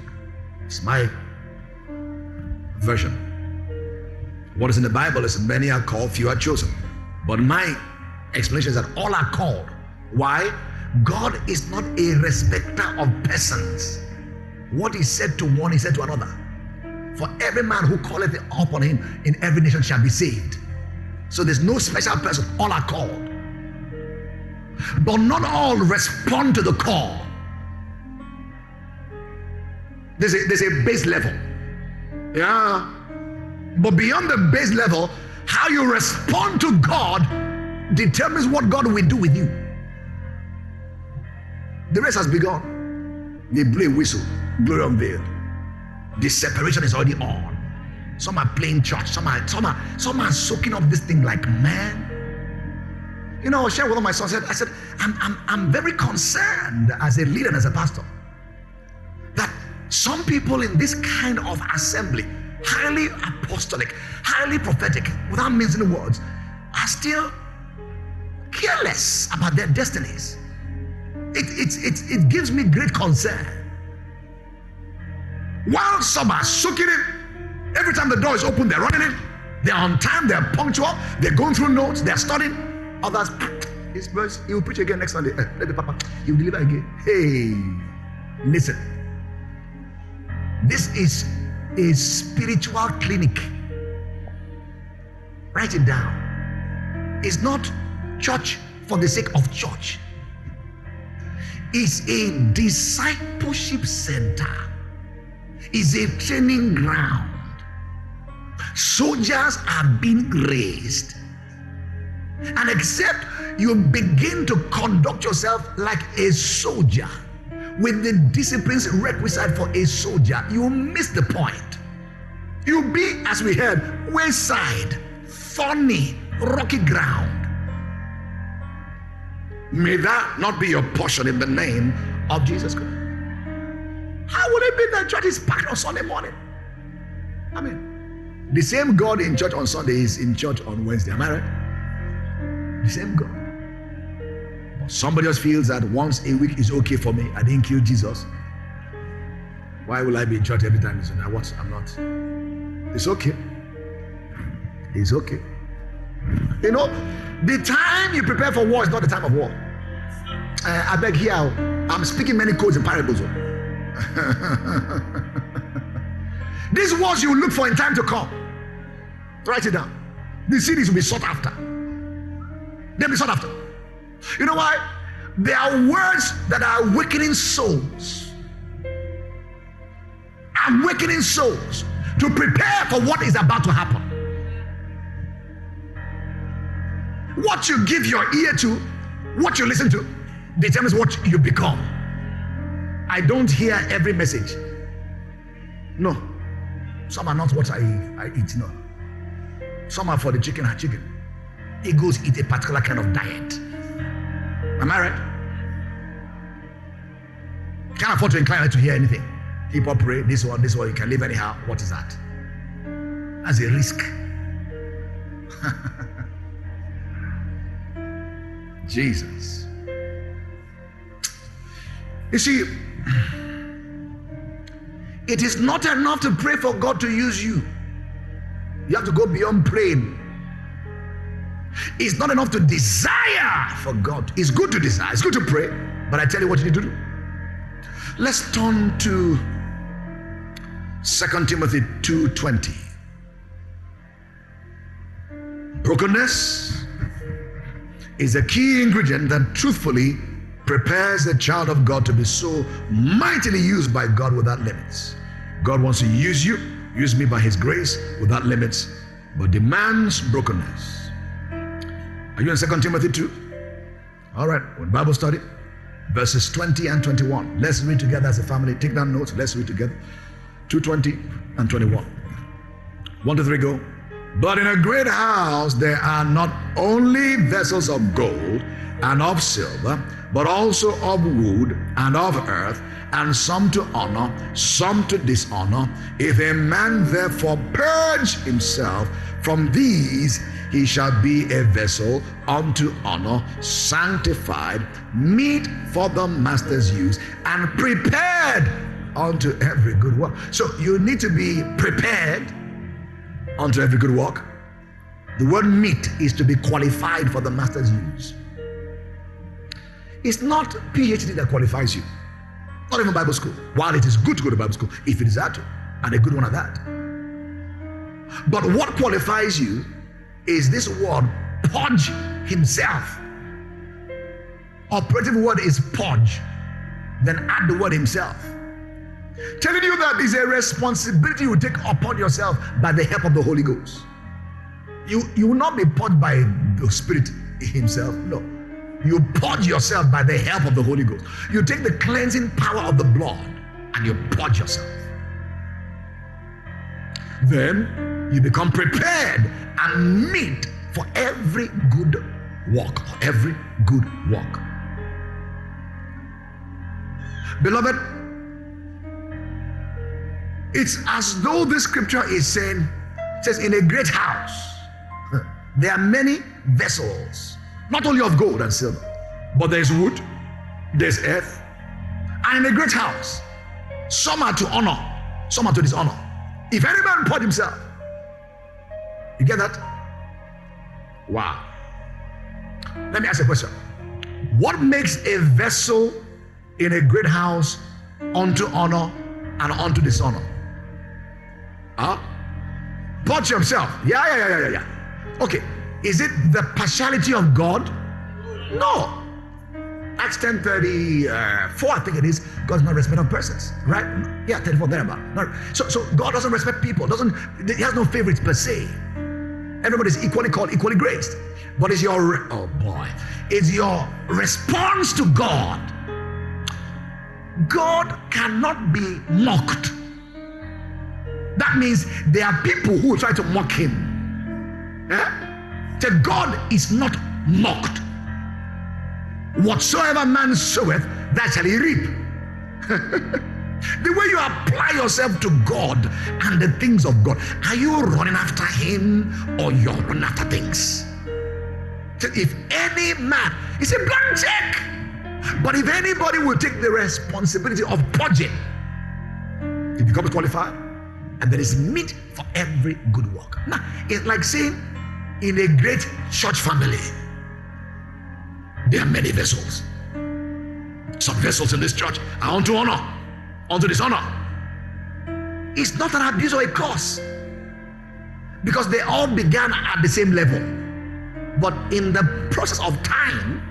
It's my version. What is in the Bible is many are called, few are chosen. But my explanation is that all are called. Why? God is not a respecter of persons. What he said to one, he said to another. For every man who calleth upon him in every nation shall be saved. So there's no special person, all are called. But not all respond to the call. There's a, there's a base level. Yeah. But beyond the base level, how you respond to God determines what God will do with you. The race has begun. They blow a whistle, glory unveiled. The separation is already on. Some are playing church, some are some are some are soaking up this thing like man. You know, I sharing with my son. Said, I said, I'm, I'm, I'm very concerned as a leader and as a pastor that some people in this kind of assembly, highly apostolic, highly prophetic, without mentioning words, are still careless about their destinies. It, it, it, it gives me great concern. While some are soaking it, every time the door is open, they're running in. They're on time, they're punctual, they're going through notes, they're studying. Others, his verse, he will preach again next Sunday. Eh, let the papa, he will deliver again. Hey, listen. This is a spiritual clinic. Write it down. It's not church for the sake of church. It's a discipleship center. It's a training ground. Soldiers are being raised. And except you begin to conduct yourself like a soldier with the disciplines requisite for a soldier, you miss the point. You'll be, as we heard, wayside, thorny, rocky ground. May that not be your portion in the name of Jesus Christ. How would it be that church is packed on Sunday morning? I mean, the same God in church on Sunday is in church on Wednesday. Am I right? The same God. Somebody else feels that once a week is okay for me. I didn't kill Jesus. Why will I be in church every time? Now what? I'm not. It's okay. It's okay. You know, the time you prepare for war is not the time of war. Uh, I beg here, I'm speaking many codes and parables. (laughs) These words you will look for in time to come. Write it down. These cities will be sought after. They'll be sought after. You know why? There are words that are awakening souls. Awakening souls to prepare for what is about to happen. What you give your ear to, what you listen to, determines what you become. I don't hear every message. No. Some are not what I, I eat. No. Some are for the chicken are chicken. Eagles eat a particular kind of diet. Am I right? Can't afford to incline to hear anything. Hop pray, this one, this one, you can live anyhow. What is that? As a risk. (laughs) Jesus. You see, it is not enough to pray for God to use you. You have to go beyond praying. It's not enough to desire for God. It's good to desire, it's good to pray, but I tell you what you need to do. Let's turn to Second Timothy 2:20. Brokenness is a key ingredient that truthfully prepares the child of God to be so mightily used by God without limits. God wants to use you, use me by His grace without limits, but demands brokenness. Are you in 2 Timothy 2? All right, when Bible study, verses 20 and 21. Let's read together as a family. Take down notes. Let's read together. 220 and 21. One, two, three, go. But in a great house there are not only vessels of gold and of silver, but also of wood and of earth, and some to honor, some to dishonor. If a man therefore purge himself from these, he shall be a vessel unto honor, sanctified, meet for the master's use, and prepared unto every good work. So you need to be prepared unto every good work. The word meet is to be qualified for the master's use. It's not PhD that qualifies you, not even Bible school. While it is good to go to Bible school, if it is that, and a good one at that. But what qualifies you is this word, purge himself. Operative word is purge. Then add the word himself. Telling you that is a responsibility you take upon yourself by the help of the Holy Ghost. You, you will not be purged by the Spirit Himself. No. You purge yourself by the help of the Holy Ghost. You take the cleansing power of the blood and you purge yourself. Then you become prepared and meet for every good work, every good work. Beloved, it's as though this scripture is saying, says, in a great house, (laughs) there are many vessels, not only of gold and silver, but there's wood, there's earth, and in a great house, some are to honor, some are to dishonor. If any man put himself, you get that? Wow. Let me ask a question. What makes a vessel in a great house unto honor and unto dishonor? Huh? Purge yourself. Yeah, yeah, yeah, yeah, yeah. Okay. Is it the partiality of God? No. Acts 10 34, I think it is. God's not respect of persons, right? Yeah, 34, thereabout. Not, so, so God doesn't respect people, doesn't he has no favorites per se. Everybody's equally called, equally graced. But it's your oh boy, it's your response to God. God cannot be mocked. That means there are people who try to mock him. Eh? So God is not mocked. Whatsoever man soweth, that shall he reap. (laughs) the way you apply yourself to God and the things of God, are you running after him or you're running after things? So if any man, it's a blank check. But if anybody will take the responsibility of purging, he becomes qualified, and there is meat for every good work. Now, it's like saying in a great church family, there are many vessels. Some vessels in this church are unto honor, unto dishonor. It's not an abuse or a curse because they all began at the same level. But in the process of time,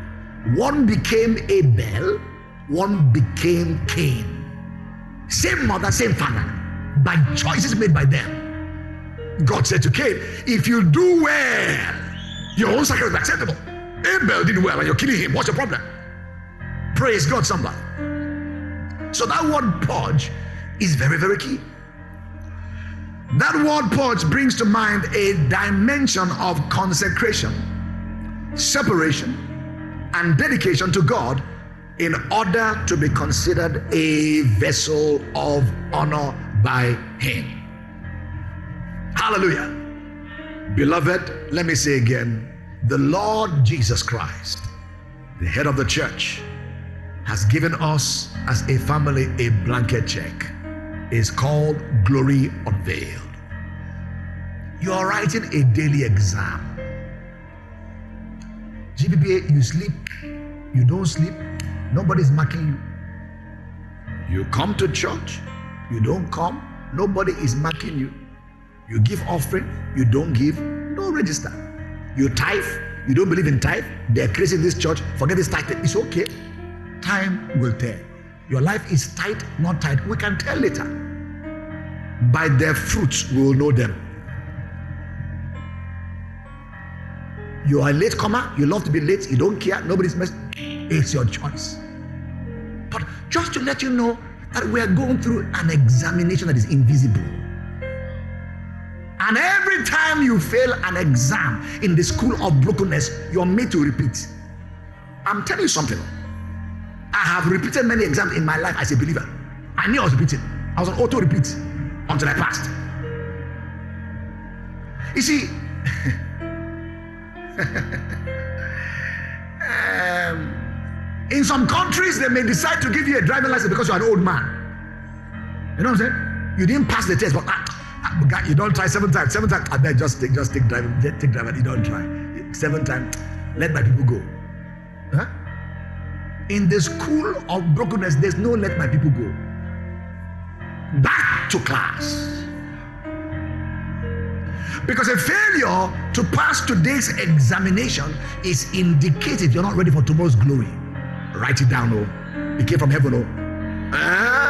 one became Abel, one became Cain. Same mother, same father, by choices made by them. God said to Cain, If you do well, your own sacrifice is acceptable. Abel did well and you're killing him. What's the problem? Praise God, somebody. So that word purge is very, very key. That word purge brings to mind a dimension of consecration, separation, and dedication to God in order to be considered a vessel of honor by Him. Hallelujah. Beloved, let me say again the Lord Jesus Christ, the head of the church, has given us as a family a blanket check. It's called Glory Unveiled. You are writing a daily exam. GPPA, you sleep, you don't sleep, nobody's marking you. You come to church, you don't come, nobody is marking you. You give offering, you don't give, no register. You tithe, you don't believe in tithe, they're crazy in this church, forget this tithe. It's okay. Time will tell. Your life is tight, not tight. We can tell later. By their fruits, we will know them. You are a late comer, you love to be late, you don't care, nobody's mess. It's your choice. But just to let you know that we are going through an examination that is invisible. And every time you fail an exam in the school of brokenness, you're made to repeat. I'm telling you something. I have repeated many exams in my life as a believer. I knew I was repeating. I was on auto repeat until I passed. You see, (laughs) um, in some countries, they may decide to give you a driving license because you're an old man. You know what I'm saying? You didn't pass the test, but ah, ah, you don't try seven times. Seven times, I bet just take, just take driving, take driving. You don't try seven times. Let my people go. Huh? In the school of brokenness, there's no let my people go. Back to class. Because a failure to pass today's examination is indicative you're not ready for tomorrow's glory. Write it down, oh. It came from heaven, oh. Ah,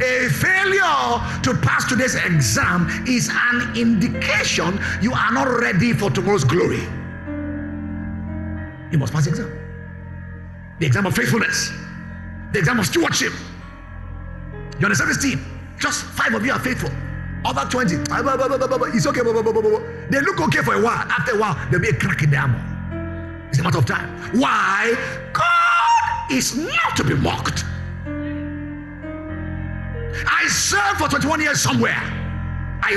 a failure to pass today's exam is an indication you are not ready for tomorrow's glory. You must pass the exam. The exam of faithfulness, the exam of stewardship. You're on the service team. Just five of you are faithful. Other 20, ah, it's okay. They look okay for a while. After a while, there'll be a crack in the armor. It's a matter of time. Why? God is not to be mocked. I served for 21 years somewhere. I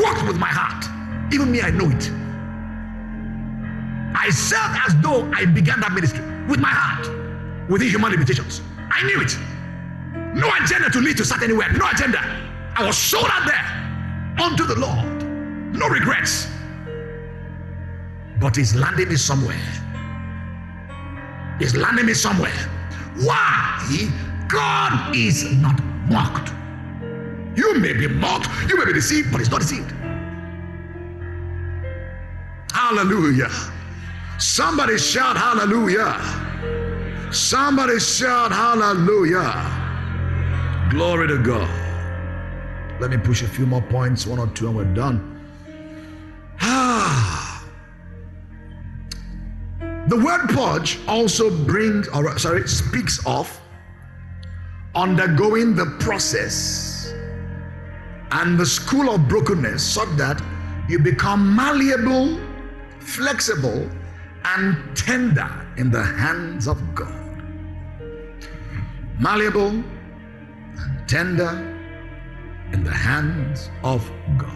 worked with my heart. Even me, I know it. I served as though I began that ministry with my heart, within human limitations. I knew it. No agenda to lead to start anywhere. No agenda. I was sold out there unto the Lord. No regrets. But He's landing me somewhere. He's landing me somewhere. Why? God is not mocked. You may be mocked, you may be deceived, but it's not deceived. Hallelujah. Somebody shout hallelujah. Somebody shout hallelujah. Glory to God. Let me push a few more points, one or two, and we're done. Ah. (sighs) The word purge also brings, or sorry, speaks of undergoing the process and the school of brokenness so that you become malleable, flexible, and tender in the hands of God. Malleable and tender in the hands of God.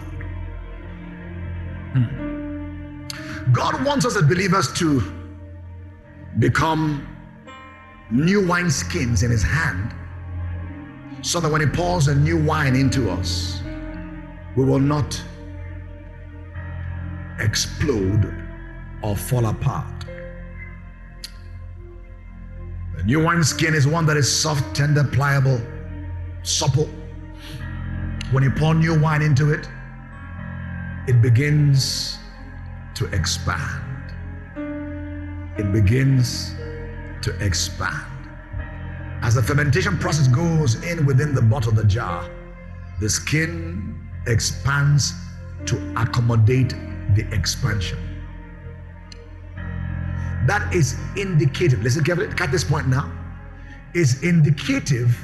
Hmm. God wants us as believers to become new wine skins in his hand so that when he pours a new wine into us, we will not explode or fall apart. The new wine skin is one that is soft, tender, pliable, supple. When you pour new wine into it, it begins to expand. It begins to expand. As the fermentation process goes in within the bottle the jar, the skin expands to accommodate the expansion. That is indicative. Listen carefully, catch this point now. Is indicative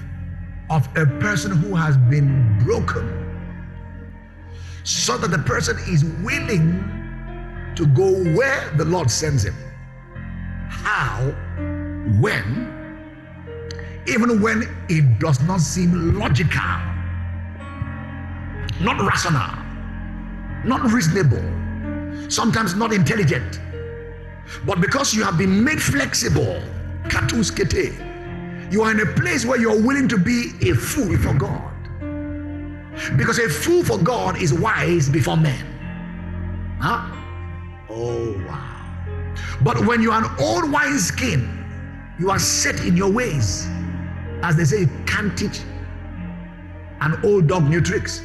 of a person who has been broken so that the person is willing to go where the Lord sends him. How, when, even when it does not seem logical, not rational, not reasonable, sometimes not intelligent. But because you have been made flexible, you are in a place where you're willing to be a fool for God. Because a fool for God is wise before men. Huh? Oh, wow. But when you're an old wineskin, you are set in your ways. As they say, you can't teach an old dog new tricks.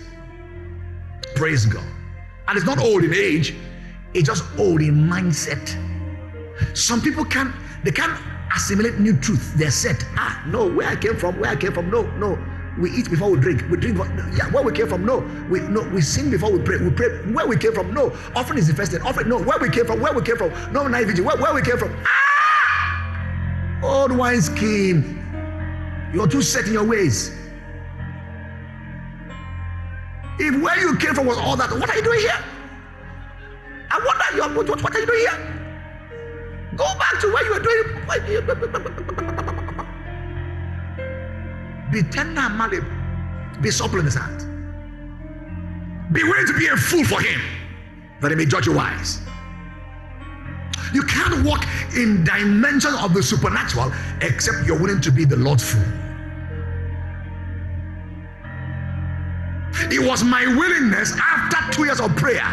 Praise God. And it's not old in age, it's just old in mindset. Some people can't, they can't assimilate new truth. They're set. Ah, no, where I came from, where I came from. No, no. We eat before we drink. We drink. Yeah, where we came from. No, we no. We sing before we pray. We pray. Where we came from. No. Offering is the first thing. Offering. No. Where we came from. Where we came from. No night vigil. Where, where we came from. Ah! Old wine skin. You're too set in your ways. If where you came from was all that, what are you doing here? I wonder you what, what, are you doing here? Go back to where you were doing. Be tender and malleable. Be supple in his hand. Be willing to be a fool for him that he may judge you wise. You can't walk in dimensions of the supernatural except you're willing to be the Lord's fool. It was my willingness after two years of prayer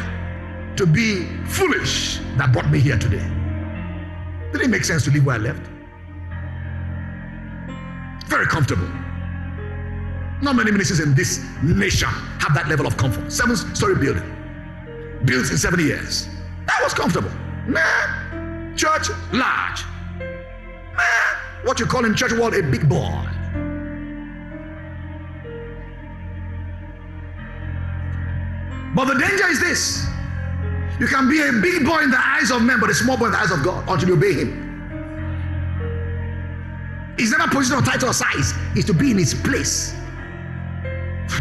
to be foolish that brought me here today. Did it make sense to leave where I left? Very comfortable. Not many ministries in this nation have that level of comfort. Seven story building, built in 70 years. That was comfortable. Man, church large. Man, what you call in church world a big boy. But the danger is this you can be a big boy in the eyes of men, but a small boy in the eyes of God until you obey Him. It's never position or title or size, it's to be in His place.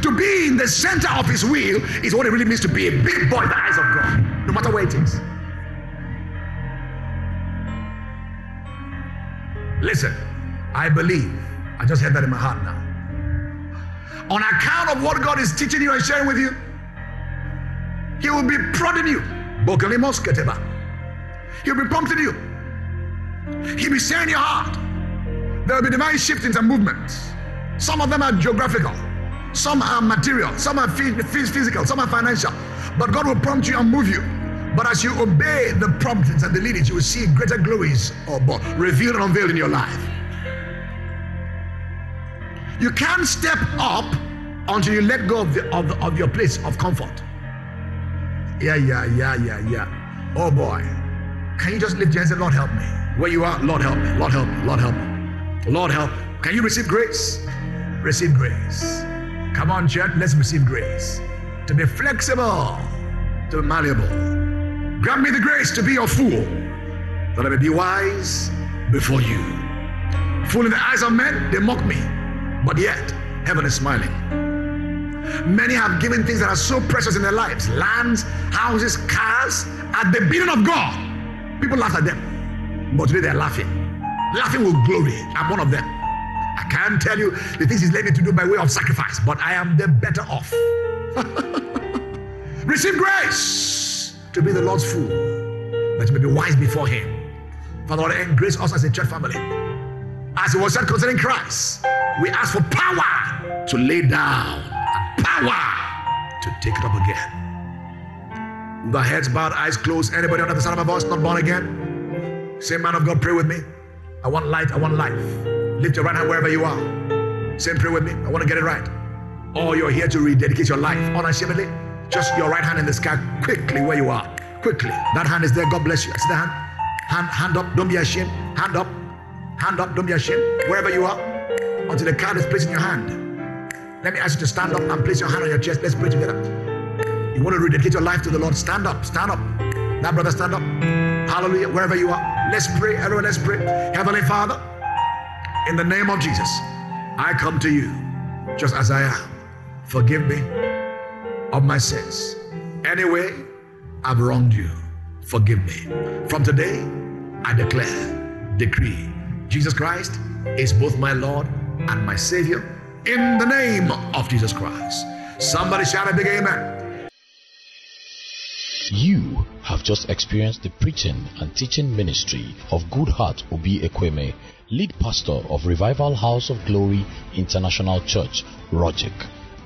To be in the center of His will is what it really means to be a big boy in the eyes of God, no matter where it is. Listen, I believe, I just had that in my heart now. On account of what God is teaching you and sharing with you, He will be prodding you. He'll be prompting you. He'll be saying your heart. There will be divine shiftings and movements. Some of them are geographical. Some are material, some are physical, some are financial. But God will prompt you and move you. But as you obey the promptings and the leadings, you will see greater glories revealed and unveiled in your life. You can't step up until you let go of, the, of, of your place of comfort. Yeah, yeah, yeah, yeah, yeah. Oh boy. Can you just lift your hands and say, Lord, help me? Where you are, Lord, help me. Lord, help me. Lord, help me. Lord, help me. Can you receive grace? Receive grace. Come on, church, let's receive grace. To be flexible, to be malleable. Grant me the grace to be your fool, that I may be wise before you. Fool in the eyes of men, they mock me, but yet heaven is smiling. Many have given things that are so precious in their lives lands, houses, cars at the bidding of God. People laugh at them, but today they're laughing. Laughing with glory. I'm one of them. I can't tell you the things he's led me to do by way of sacrifice, but I am the better off. (laughs) Receive grace to be the Lord's fool. that you may be wise before Him. Father Lord, embrace us as a church family. As it was said concerning Christ, we ask for power to lay down power to take it up again. The heads bowed, eyes closed. Anybody under the sound of my voice not born again? Say, man of God, pray with me. I want light, I want life. Lift your right hand wherever you are. Say, pray with me. I want to get it right. Or you're here to rededicate your life unashamedly. Just your right hand in the sky, quickly where you are. Quickly. That hand is there. God bless you. I see the hand. Hand, hand up. Don't be ashamed. Hand up. Hand up. Don't be ashamed. Wherever you are. Until the card is placed in your hand. Let me ask you to stand up and place your hand on your chest. Let's pray together. You want to rededicate your life to the Lord? Stand up. Stand up. That brother, stand up. Hallelujah. Wherever you are. Let's pray. Everyone, let's pray. Heavenly Father, in the name of Jesus, I come to you just as I am. Forgive me of my sins. Anyway, I've wronged you. Forgive me. From today, I declare, decree, Jesus Christ is both my Lord and my Savior in the name of Jesus Christ. Somebody shout a big amen. You have just experienced the preaching and teaching ministry of Goodheart Obi Ekweme, lead pastor of Revival House of Glory International Church, Rogic,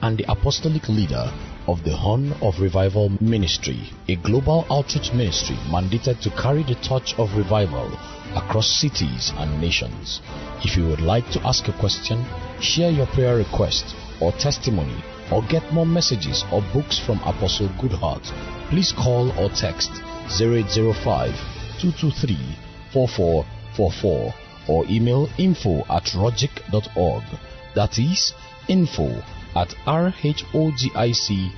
and the apostolic leader of the Horn of Revival Ministry, a global outreach ministry mandated to carry the torch of revival across cities and nations. If you would like to ask a question, share your prayer request or testimony, or get more messages or books from Apostle Goodheart, please call or text 0805 223 4444 or email info at rhogic.org. That is info at rhogic.org.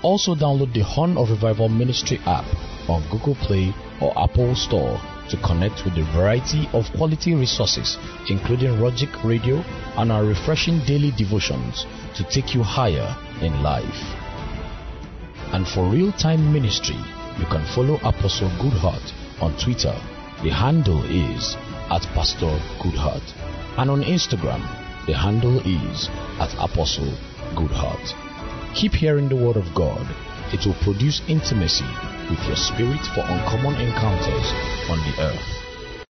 Also download the Horn of Revival Ministry app on Google Play or Apple Store to connect with a variety of quality resources, including Rogic Radio and our refreshing daily devotions to take you higher in life. And for real time ministry, you can follow Apostle Goodheart on Twitter. The handle is at Pastor Goodheart. And on Instagram, the handle is at Apostle Goodheart. Keep hearing the Word of God. It will produce intimacy with your spirit for uncommon encounters on the earth.